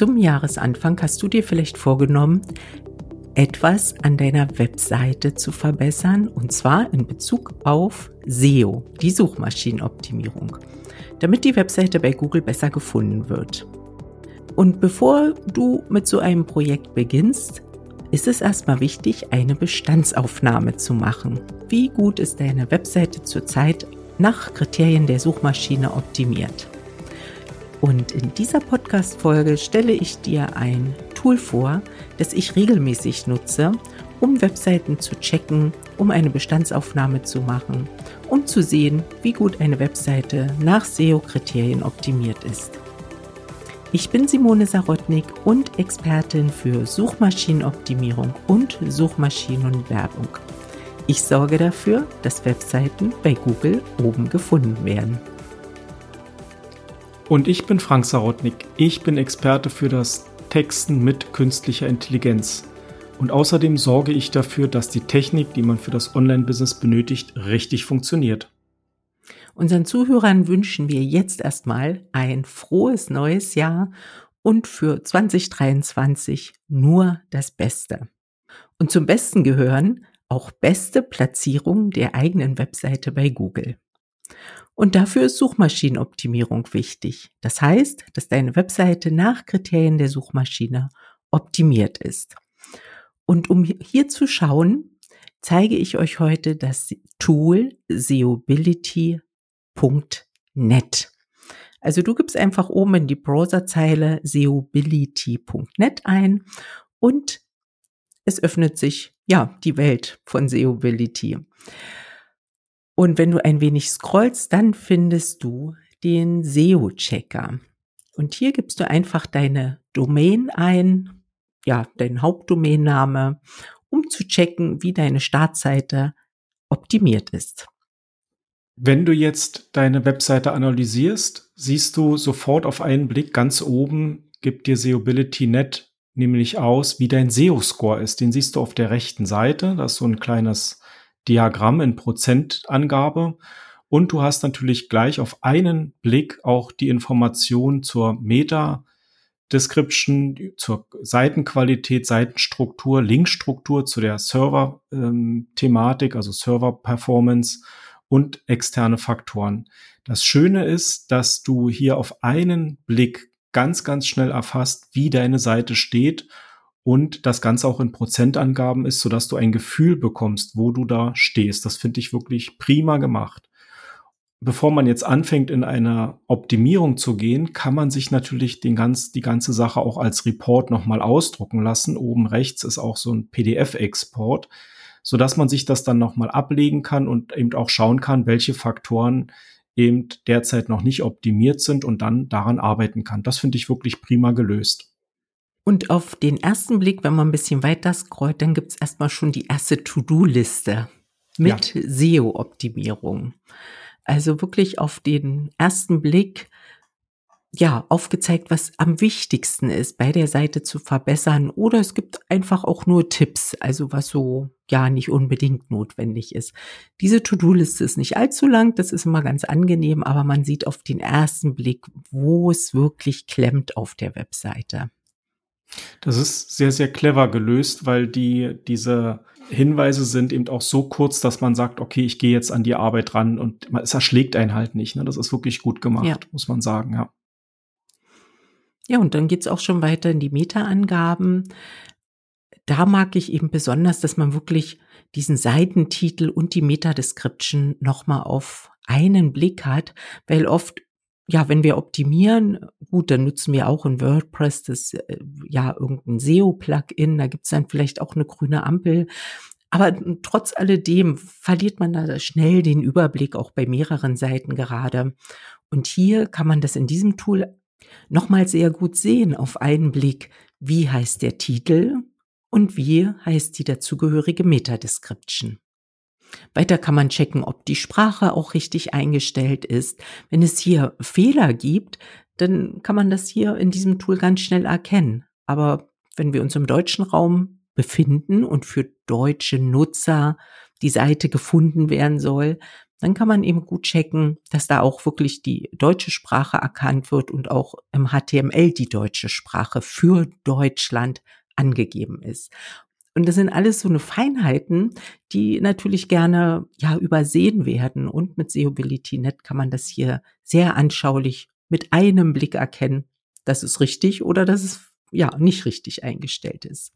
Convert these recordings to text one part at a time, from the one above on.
Zum Jahresanfang hast du dir vielleicht vorgenommen, etwas an deiner Webseite zu verbessern, und zwar in Bezug auf SEO, die Suchmaschinenoptimierung, damit die Webseite bei Google besser gefunden wird. Und bevor du mit so einem Projekt beginnst, ist es erstmal wichtig, eine Bestandsaufnahme zu machen. Wie gut ist deine Webseite zurzeit nach Kriterien der Suchmaschine optimiert? Und in dieser Podcast-Folge stelle ich dir ein Tool vor, das ich regelmäßig nutze, um Webseiten zu checken, um eine Bestandsaufnahme zu machen, um zu sehen, wie gut eine Webseite nach SEO-Kriterien optimiert ist. Ich bin Simone Sarotnik und Expertin für Suchmaschinenoptimierung und Suchmaschinenwerbung. Ich sorge dafür, dass Webseiten bei Google oben gefunden werden. Und ich bin Frank Sarotnik. Ich bin Experte für das Texten mit künstlicher Intelligenz. Und außerdem sorge ich dafür, dass die Technik, die man für das Online-Business benötigt, richtig funktioniert. Unseren Zuhörern wünschen wir jetzt erstmal ein frohes neues Jahr und für 2023 nur das Beste. Und zum Besten gehören auch beste Platzierungen der eigenen Webseite bei Google. Und dafür ist Suchmaschinenoptimierung wichtig. Das heißt, dass deine Webseite nach Kriterien der Suchmaschine optimiert ist. Und um hier zu schauen, zeige ich euch heute das Tool seobility.net. Also du gibst einfach oben in die Browserzeile seobility.net ein und es öffnet sich ja die Welt von Seobility. Und wenn du ein wenig scrollst, dann findest du den SEO-Checker. Und hier gibst du einfach deine Domain ein, ja, deinen Hauptdomainname, um zu checken, wie deine Startseite optimiert ist. Wenn du jetzt deine Webseite analysierst, siehst du sofort auf einen Blick ganz oben, gibt dir SEObility.net nämlich aus, wie dein SEO-Score ist. Den siehst du auf der rechten Seite. Das ist so ein kleines Diagramm in Prozentangabe. Und du hast natürlich gleich auf einen Blick auch die Information zur Meta Description, zur Seitenqualität, Seitenstruktur, Linkstruktur zu der Server-Thematik, ähm, also Server-Performance und externe Faktoren. Das Schöne ist, dass du hier auf einen Blick ganz, ganz schnell erfasst, wie deine Seite steht und das Ganze auch in Prozentangaben ist, sodass du ein Gefühl bekommst, wo du da stehst. Das finde ich wirklich prima gemacht. Bevor man jetzt anfängt, in eine Optimierung zu gehen, kann man sich natürlich den ganz, die ganze Sache auch als Report nochmal ausdrucken lassen. Oben rechts ist auch so ein PDF-Export, sodass man sich das dann nochmal ablegen kann und eben auch schauen kann, welche Faktoren eben derzeit noch nicht optimiert sind und dann daran arbeiten kann. Das finde ich wirklich prima gelöst. Und auf den ersten Blick, wenn man ein bisschen weiter scrollt, dann gibt es erstmal schon die erste To-Do-Liste mit ja. SEO-Optimierung. Also wirklich auf den ersten Blick ja, aufgezeigt, was am wichtigsten ist, bei der Seite zu verbessern. Oder es gibt einfach auch nur Tipps, also was so ja nicht unbedingt notwendig ist. Diese To-Do-Liste ist nicht allzu lang, das ist immer ganz angenehm, aber man sieht auf den ersten Blick, wo es wirklich klemmt auf der Webseite. Das ist sehr, sehr clever gelöst, weil die, diese Hinweise sind eben auch so kurz, dass man sagt, okay, ich gehe jetzt an die Arbeit ran und es erschlägt einen halt nicht. Ne? Das ist wirklich gut gemacht, ja. muss man sagen, ja. Ja, und dann geht's auch schon weiter in die Meta-Angaben. Da mag ich eben besonders, dass man wirklich diesen Seitentitel und die Meta-Description nochmal auf einen Blick hat, weil oft ja, wenn wir optimieren, gut, dann nutzen wir auch in WordPress das, äh, ja, irgendein SEO-Plugin, da gibt's dann vielleicht auch eine grüne Ampel. Aber trotz alledem verliert man da schnell den Überblick, auch bei mehreren Seiten gerade. Und hier kann man das in diesem Tool nochmal sehr gut sehen auf einen Blick. Wie heißt der Titel und wie heißt die dazugehörige Meta-Description? Weiter kann man checken, ob die Sprache auch richtig eingestellt ist. Wenn es hier Fehler gibt, dann kann man das hier in diesem Tool ganz schnell erkennen. Aber wenn wir uns im deutschen Raum befinden und für deutsche Nutzer die Seite gefunden werden soll, dann kann man eben gut checken, dass da auch wirklich die deutsche Sprache erkannt wird und auch im HTML die deutsche Sprache für Deutschland angegeben ist. Und das sind alles so eine Feinheiten, die natürlich gerne ja übersehen werden. Und mit Seobility.net kann man das hier sehr anschaulich mit einem Blick erkennen, dass es richtig oder dass es ja nicht richtig eingestellt ist.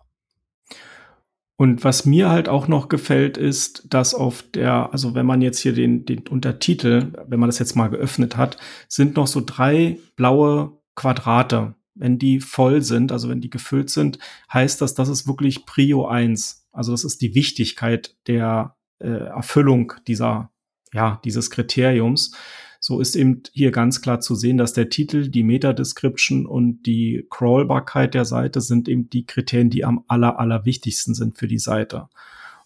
Und was mir halt auch noch gefällt, ist, dass auf der, also wenn man jetzt hier den, den Untertitel, wenn man das jetzt mal geöffnet hat, sind noch so drei blaue Quadrate. Wenn die voll sind, also wenn die gefüllt sind, heißt das, das ist wirklich Prio 1. Also das ist die Wichtigkeit der äh, Erfüllung dieser, ja, dieses Kriteriums. So ist eben hier ganz klar zu sehen, dass der Titel, die Meta-Description und die Crawlbarkeit der Seite sind eben die Kriterien, die am aller, aller wichtigsten sind für die Seite.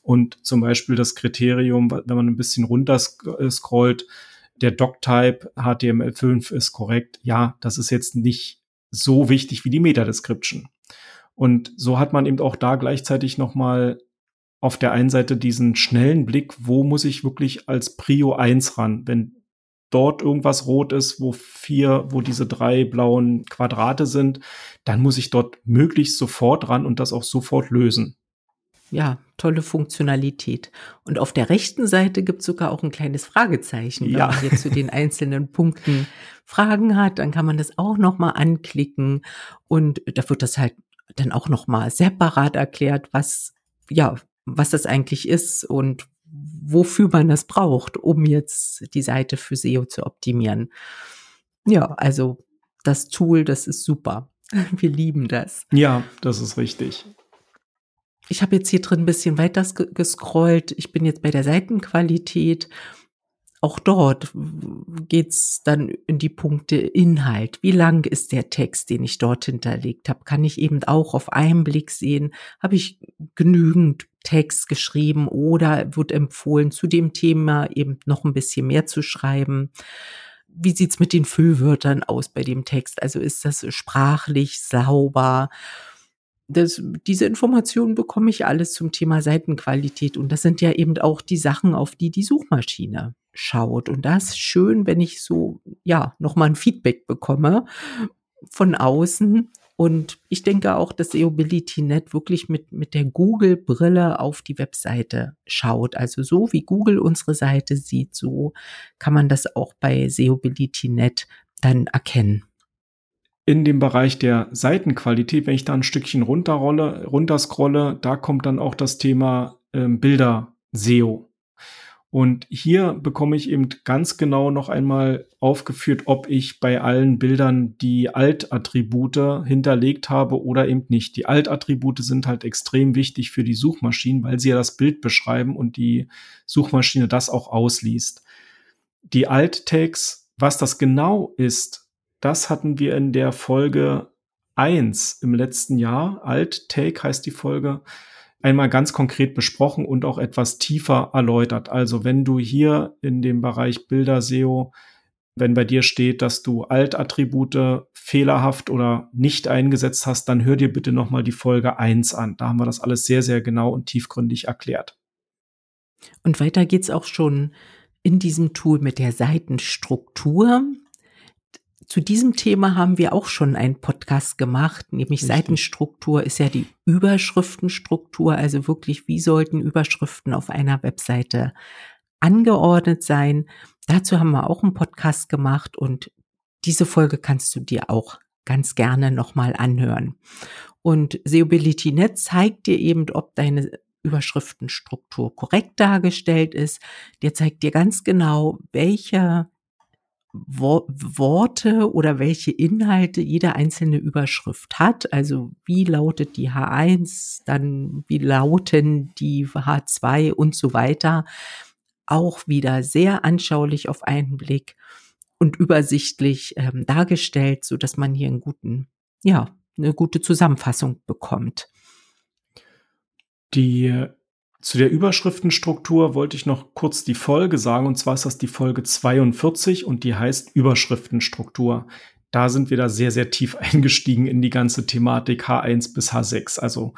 Und zum Beispiel das Kriterium, wenn man ein bisschen runter scrollt, der Doc-Type HTML5 ist korrekt. Ja, das ist jetzt nicht so wichtig wie die Meta-Description. Und so hat man eben auch da gleichzeitig nochmal auf der einen Seite diesen schnellen Blick, wo muss ich wirklich als Prio 1 ran, wenn dort irgendwas rot ist, wo vier, wo diese drei blauen Quadrate sind, dann muss ich dort möglichst sofort ran und das auch sofort lösen. Ja, tolle Funktionalität. Und auf der rechten Seite gibt es sogar auch ein kleines Fragezeichen. Wenn ja. man jetzt zu den einzelnen Punkten Fragen hat, dann kann man das auch nochmal anklicken und da wird das halt dann auch nochmal separat erklärt, was, ja, was das eigentlich ist und wofür man das braucht, um jetzt die Seite für SEO zu optimieren. Ja, also das Tool, das ist super. Wir lieben das. Ja, das ist richtig. Ich habe jetzt hier drin ein bisschen weiter gescrollt. Ich bin jetzt bei der Seitenqualität auch dort geht's dann in die Punkte Inhalt. Wie lang ist der Text, den ich dort hinterlegt habe? Kann ich eben auch auf einen Blick sehen, habe ich genügend Text geschrieben oder wird empfohlen, zu dem Thema eben noch ein bisschen mehr zu schreiben? Wie sieht's mit den Füllwörtern aus bei dem Text? Also ist das sprachlich sauber? Das, diese Informationen bekomme ich alles zum Thema Seitenqualität. Und das sind ja eben auch die Sachen, auf die die Suchmaschine schaut. Und das ist schön, wenn ich so, ja, nochmal ein Feedback bekomme von außen. Und ich denke auch, dass SEObilityNet wirklich mit, mit der Google-Brille auf die Webseite schaut. Also so wie Google unsere Seite sieht, so kann man das auch bei SEObilityNet dann erkennen in dem Bereich der Seitenqualität, wenn ich da ein Stückchen runterrolle, runterscrolle, da kommt dann auch das Thema ähm, Bilder SEO. Und hier bekomme ich eben ganz genau noch einmal aufgeführt, ob ich bei allen Bildern die Alt-Attribute hinterlegt habe oder eben nicht. Die Alt-Attribute sind halt extrem wichtig für die Suchmaschinen, weil sie ja das Bild beschreiben und die Suchmaschine das auch ausliest. Die Alt-Tags, was das genau ist, das hatten wir in der Folge 1 im letzten Jahr. Alt Take heißt die Folge einmal ganz konkret besprochen und auch etwas tiefer erläutert. Also wenn du hier in dem Bereich Bilder SEO, wenn bei dir steht, dass du Alt-Attribute fehlerhaft oder nicht eingesetzt hast, dann hör dir bitte nochmal die Folge 1 an. Da haben wir das alles sehr, sehr genau und tiefgründig erklärt. Und weiter geht's auch schon in diesem Tool mit der Seitenstruktur. Zu diesem Thema haben wir auch schon einen Podcast gemacht, nämlich Richtig. Seitenstruktur ist ja die Überschriftenstruktur, also wirklich, wie sollten Überschriften auf einer Webseite angeordnet sein. Dazu haben wir auch einen Podcast gemacht und diese Folge kannst du dir auch ganz gerne nochmal anhören. Und Seobility.net zeigt dir eben, ob deine Überschriftenstruktur korrekt dargestellt ist. Der zeigt dir ganz genau, welche Worte oder welche Inhalte jede einzelne Überschrift hat. Also wie lautet die H1, dann wie lauten die H2 und so weiter. Auch wieder sehr anschaulich auf einen Blick und übersichtlich ähm, dargestellt, so dass man hier einen guten, ja, eine gute Zusammenfassung bekommt. Die zu der Überschriftenstruktur wollte ich noch kurz die Folge sagen, und zwar ist das die Folge 42 und die heißt Überschriftenstruktur. Da sind wir da sehr, sehr tief eingestiegen in die ganze Thematik H1 bis H6. Also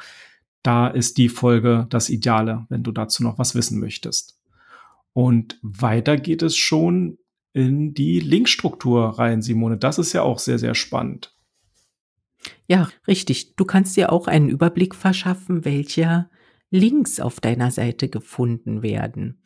da ist die Folge das Ideale, wenn du dazu noch was wissen möchtest. Und weiter geht es schon in die Linkstruktur rein, Simone. Das ist ja auch sehr, sehr spannend. Ja, richtig. Du kannst dir auch einen Überblick verschaffen, welche Links auf deiner Seite gefunden werden.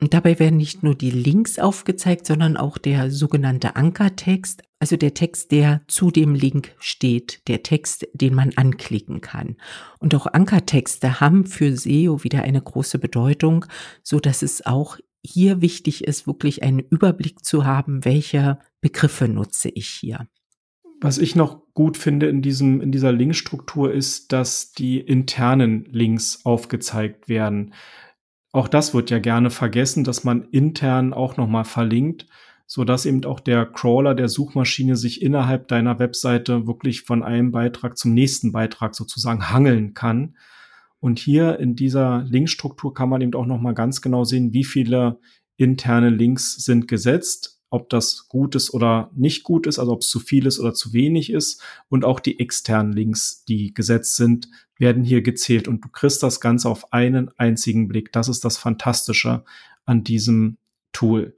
Und dabei werden nicht nur die Links aufgezeigt, sondern auch der sogenannte Ankertext, also der Text, der zu dem Link steht, der Text, den man anklicken kann. Und auch Ankertexte haben für SEO wieder eine große Bedeutung, so dass es auch hier wichtig ist, wirklich einen Überblick zu haben, welche Begriffe nutze ich hier. Was ich noch gut finde in diesem, in dieser Linkstruktur ist, dass die internen Links aufgezeigt werden. Auch das wird ja gerne vergessen, dass man intern auch nochmal verlinkt, so dass eben auch der Crawler der Suchmaschine sich innerhalb deiner Webseite wirklich von einem Beitrag zum nächsten Beitrag sozusagen hangeln kann. Und hier in dieser Linkstruktur kann man eben auch nochmal ganz genau sehen, wie viele interne Links sind gesetzt ob das gut ist oder nicht gut ist, also ob es zu viel ist oder zu wenig ist. Und auch die externen Links, die gesetzt sind, werden hier gezählt. Und du kriegst das Ganze auf einen einzigen Blick. Das ist das Fantastische an diesem Tool.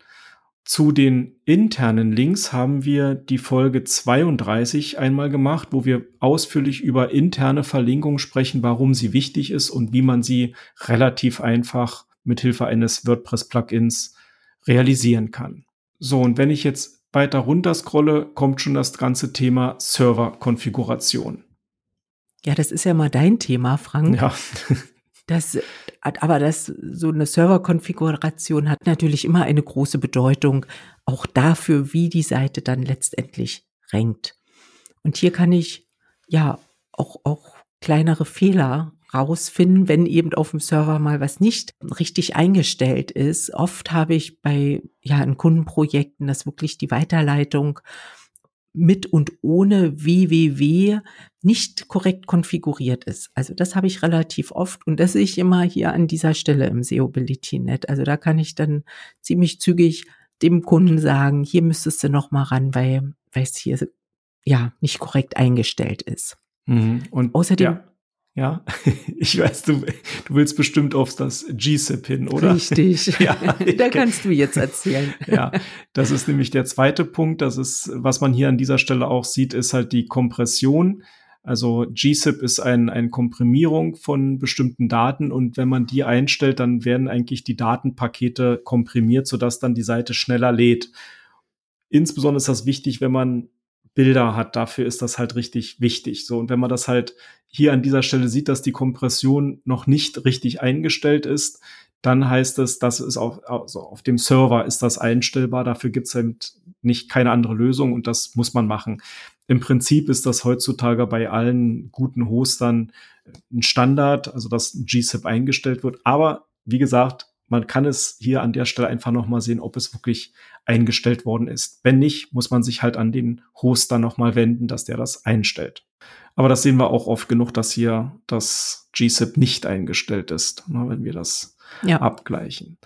Zu den internen Links haben wir die Folge 32 einmal gemacht, wo wir ausführlich über interne Verlinkung sprechen, warum sie wichtig ist und wie man sie relativ einfach mit Hilfe eines WordPress-Plugins realisieren kann. So, und wenn ich jetzt weiter runter scrolle, kommt schon das ganze Thema Serverkonfiguration. Ja, das ist ja mal dein Thema, Frank. Ja. Das, aber das, so eine Serverkonfiguration hat natürlich immer eine große Bedeutung, auch dafür, wie die Seite dann letztendlich rankt. Und hier kann ich ja auch, auch kleinere Fehler rausfinden, wenn eben auf dem Server mal was nicht richtig eingestellt ist. Oft habe ich bei, ja, in Kundenprojekten, dass wirklich die Weiterleitung mit und ohne www nicht korrekt konfiguriert ist. Also das habe ich relativ oft und das sehe ich immer hier an dieser Stelle im SEObility.net. Also da kann ich dann ziemlich zügig dem Kunden sagen, hier müsstest du noch mal ran, weil, weil es hier ja nicht korrekt eingestellt ist. Mhm. Und außerdem ja. Ja, ich weiß, du, du willst bestimmt auf das GSIP hin, oder? Richtig. ja, da kannst du jetzt erzählen. ja, das ist nämlich der zweite Punkt. Das ist, was man hier an dieser Stelle auch sieht, ist halt die Kompression. Also GSIP ist ein, eine Komprimierung von bestimmten Daten und wenn man die einstellt, dann werden eigentlich die Datenpakete komprimiert, sodass dann die Seite schneller lädt. Insbesondere ist das wichtig, wenn man Bilder hat. Dafür ist das halt richtig wichtig. So, und wenn man das halt hier an dieser Stelle sieht, dass die Kompression noch nicht richtig eingestellt ist, dann heißt es, das ist auch, also auf dem Server ist das einstellbar. Dafür gibt es halt nicht keine andere Lösung und das muss man machen. Im Prinzip ist das heutzutage bei allen guten Hostern ein Standard, also dass ein GSIP eingestellt wird. Aber wie gesagt, man kann es hier an der Stelle einfach nochmal sehen, ob es wirklich eingestellt worden ist. Wenn nicht, muss man sich halt an den Hoster nochmal wenden, dass der das einstellt. Aber das sehen wir auch oft genug, dass hier das GSIP nicht eingestellt ist, ne, wenn wir das ja. abgleichen.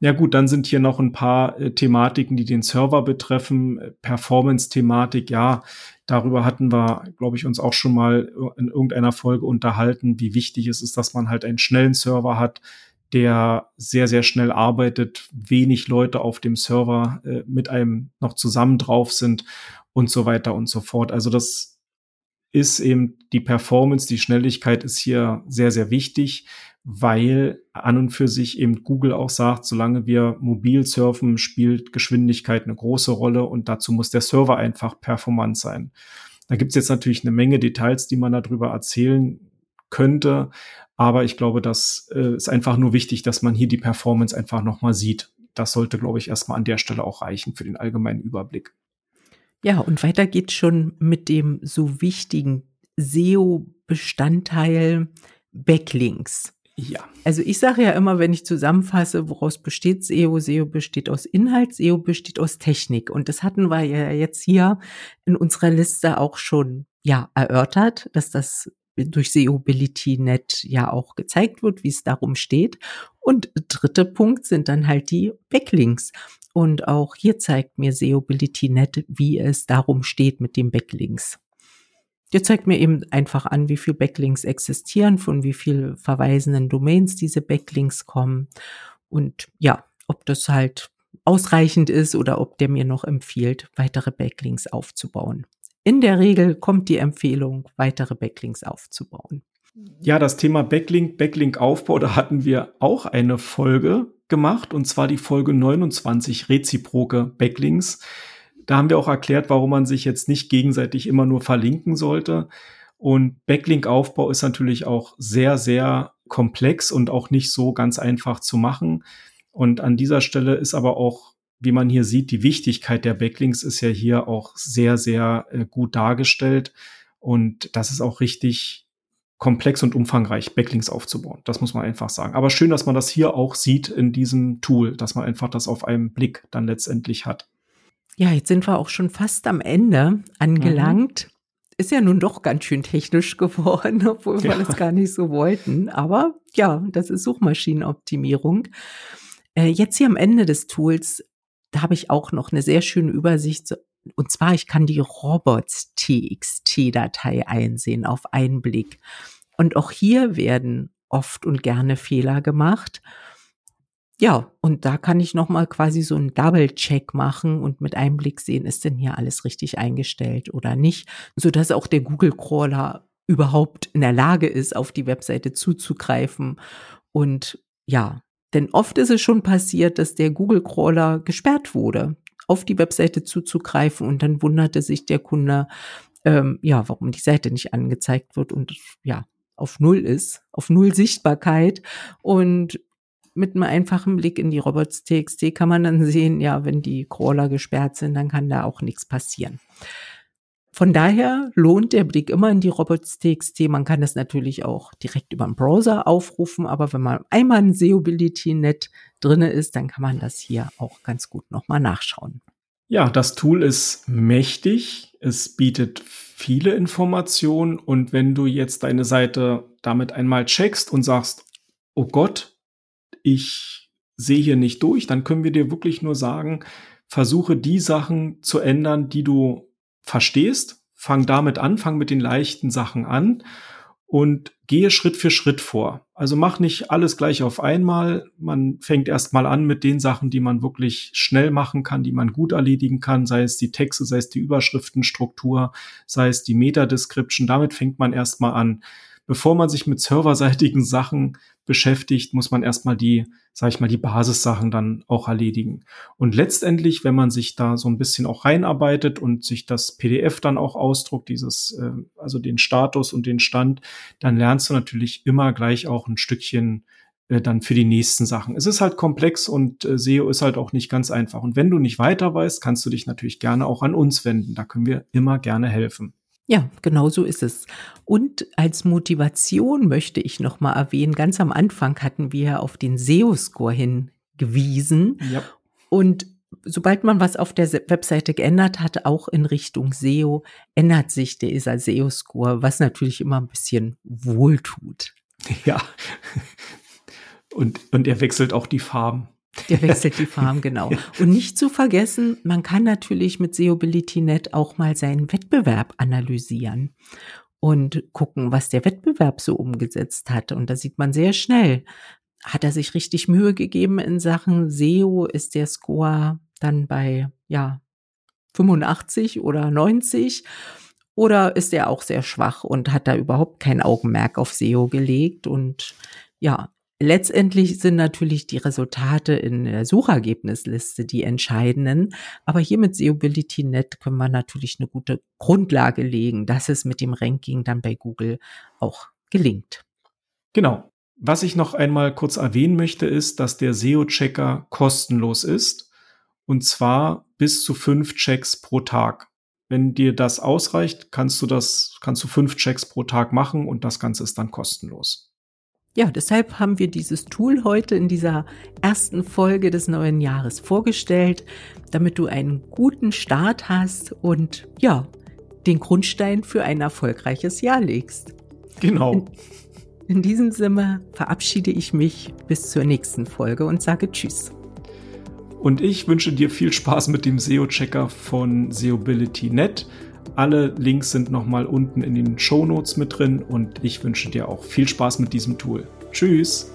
Ja gut, dann sind hier noch ein paar äh, Thematiken, die den Server betreffen. Performance-Thematik, ja, darüber hatten wir, glaube ich, uns auch schon mal in irgendeiner Folge unterhalten, wie wichtig es ist, dass man halt einen schnellen Server hat, der sehr, sehr schnell arbeitet, wenig Leute auf dem Server äh, mit einem noch zusammen drauf sind und so weiter und so fort. Also das ist eben die Performance, die Schnelligkeit ist hier sehr, sehr wichtig, weil an und für sich eben Google auch sagt, solange wir mobil surfen, spielt Geschwindigkeit eine große Rolle und dazu muss der Server einfach performant sein. Da gibt's jetzt natürlich eine Menge Details, die man darüber erzählen könnte. Aber ich glaube, das äh, ist einfach nur wichtig, dass man hier die Performance einfach nochmal sieht. Das sollte, glaube ich, erstmal an der Stelle auch reichen für den allgemeinen Überblick. Ja, und weiter geht's schon mit dem so wichtigen SEO-Bestandteil Backlinks. Ja. Also ich sage ja immer, wenn ich zusammenfasse, woraus besteht SEO? SEO besteht aus Inhalt, SEO besteht aus Technik. Und das hatten wir ja jetzt hier in unserer Liste auch schon ja erörtert, dass das durch SEObility.net ja auch gezeigt wird, wie es darum steht. Und dritte Punkt sind dann halt die Backlinks. Und auch hier zeigt mir SEObility.net, wie es darum steht mit den Backlinks. Der zeigt mir eben einfach an, wie viele Backlinks existieren, von wie viel verweisenden Domains diese Backlinks kommen. Und ja, ob das halt ausreichend ist oder ob der mir noch empfiehlt, weitere Backlinks aufzubauen. In der Regel kommt die Empfehlung, weitere Backlinks aufzubauen. Ja, das Thema Backlink, Backlink-Aufbau, da hatten wir auch eine Folge gemacht, und zwar die Folge 29, reziproke Backlinks. Da haben wir auch erklärt, warum man sich jetzt nicht gegenseitig immer nur verlinken sollte. Und Backlink-Aufbau ist natürlich auch sehr, sehr komplex und auch nicht so ganz einfach zu machen. Und an dieser Stelle ist aber auch, wie man hier sieht, die Wichtigkeit der Backlinks ist ja hier auch sehr, sehr äh, gut dargestellt. Und das ist auch richtig komplex und umfangreich, Backlinks aufzubauen. Das muss man einfach sagen. Aber schön, dass man das hier auch sieht in diesem Tool, dass man einfach das auf einem Blick dann letztendlich hat. Ja, jetzt sind wir auch schon fast am Ende angelangt. Mhm. Ist ja nun doch ganz schön technisch geworden, obwohl ja. wir das gar nicht so wollten. Aber ja, das ist Suchmaschinenoptimierung. Äh, jetzt hier am Ende des Tools, da habe ich auch noch eine sehr schöne Übersicht. Und zwar, ich kann die Robots-TXT-Datei einsehen auf einen Blick. Und auch hier werden oft und gerne Fehler gemacht. Ja, und da kann ich nochmal quasi so einen Double-Check machen und mit einem Blick sehen, ist denn hier alles richtig eingestellt oder nicht, sodass auch der Google-Crawler überhaupt in der Lage ist, auf die Webseite zuzugreifen. Und ja, denn oft ist es schon passiert, dass der Google-Crawler gesperrt wurde, auf die Webseite zuzugreifen und dann wunderte sich der Kunde, ähm, ja, warum die Seite nicht angezeigt wird und ja, auf Null ist, auf Null Sichtbarkeit. Und mit einem einfachen Blick in die Robots.txt kann man dann sehen, ja, wenn die Crawler gesperrt sind, dann kann da auch nichts passieren. Von daher lohnt der Blick immer in die Robots.txt. Man kann das natürlich auch direkt über den Browser aufrufen, aber wenn man einmal in SEObility.net drinne ist, dann kann man das hier auch ganz gut nochmal nachschauen. Ja, das Tool ist mächtig. Es bietet viele Informationen und wenn du jetzt deine Seite damit einmal checkst und sagst, oh Gott, ich sehe hier nicht durch, dann können wir dir wirklich nur sagen, versuche die Sachen zu ändern, die du verstehst. Fang damit an, fang mit den leichten Sachen an und gehe Schritt für Schritt vor. Also mach nicht alles gleich auf einmal. Man fängt erst mal an mit den Sachen, die man wirklich schnell machen kann, die man gut erledigen kann, sei es die Texte, sei es die Überschriftenstruktur, sei es die Meta-Description. Damit fängt man erst mal an bevor man sich mit serverseitigen Sachen beschäftigt, muss man erstmal die, sag ich mal, die Basissachen dann auch erledigen. Und letztendlich, wenn man sich da so ein bisschen auch reinarbeitet und sich das PDF dann auch ausdruckt, dieses, äh, also den Status und den Stand, dann lernst du natürlich immer gleich auch ein Stückchen äh, dann für die nächsten Sachen. Es ist halt komplex und äh, SEO ist halt auch nicht ganz einfach. Und wenn du nicht weiter weißt, kannst du dich natürlich gerne auch an uns wenden. Da können wir immer gerne helfen. Ja, genau so ist es. Und als Motivation möchte ich noch mal erwähnen, ganz am Anfang hatten wir auf den SEO-Score hingewiesen. Ja. Und sobald man was auf der Webseite geändert hat, auch in Richtung SEO, ändert sich dieser SEO-Score, was natürlich immer ein bisschen wohltut. Ja. Und, und er wechselt auch die Farben. Der wechselt die Farm, genau. Und nicht zu vergessen, man kann natürlich mit SEObility.net auch mal seinen Wettbewerb analysieren und gucken, was der Wettbewerb so umgesetzt hat. Und da sieht man sehr schnell, hat er sich richtig Mühe gegeben in Sachen SEO? Ist der Score dann bei, ja, 85 oder 90? Oder ist er auch sehr schwach und hat da überhaupt kein Augenmerk auf SEO gelegt? Und ja, Letztendlich sind natürlich die Resultate in der Suchergebnisliste die entscheidenden. Aber hier mit SEObility.net können wir natürlich eine gute Grundlage legen, dass es mit dem Ranking dann bei Google auch gelingt. Genau. Was ich noch einmal kurz erwähnen möchte, ist, dass der SEO-Checker kostenlos ist. Und zwar bis zu fünf Checks pro Tag. Wenn dir das ausreicht, kannst du das, kannst du fünf Checks pro Tag machen und das Ganze ist dann kostenlos. Ja, deshalb haben wir dieses Tool heute in dieser ersten Folge des neuen Jahres vorgestellt, damit du einen guten Start hast und ja, den Grundstein für ein erfolgreiches Jahr legst. Genau. In, in diesem Sinne verabschiede ich mich bis zur nächsten Folge und sage Tschüss. Und ich wünsche dir viel Spaß mit dem SEO-Checker von SEObility.net. Alle Links sind nochmal unten in den Show Notes mit drin und ich wünsche dir auch viel Spaß mit diesem Tool. Tschüss!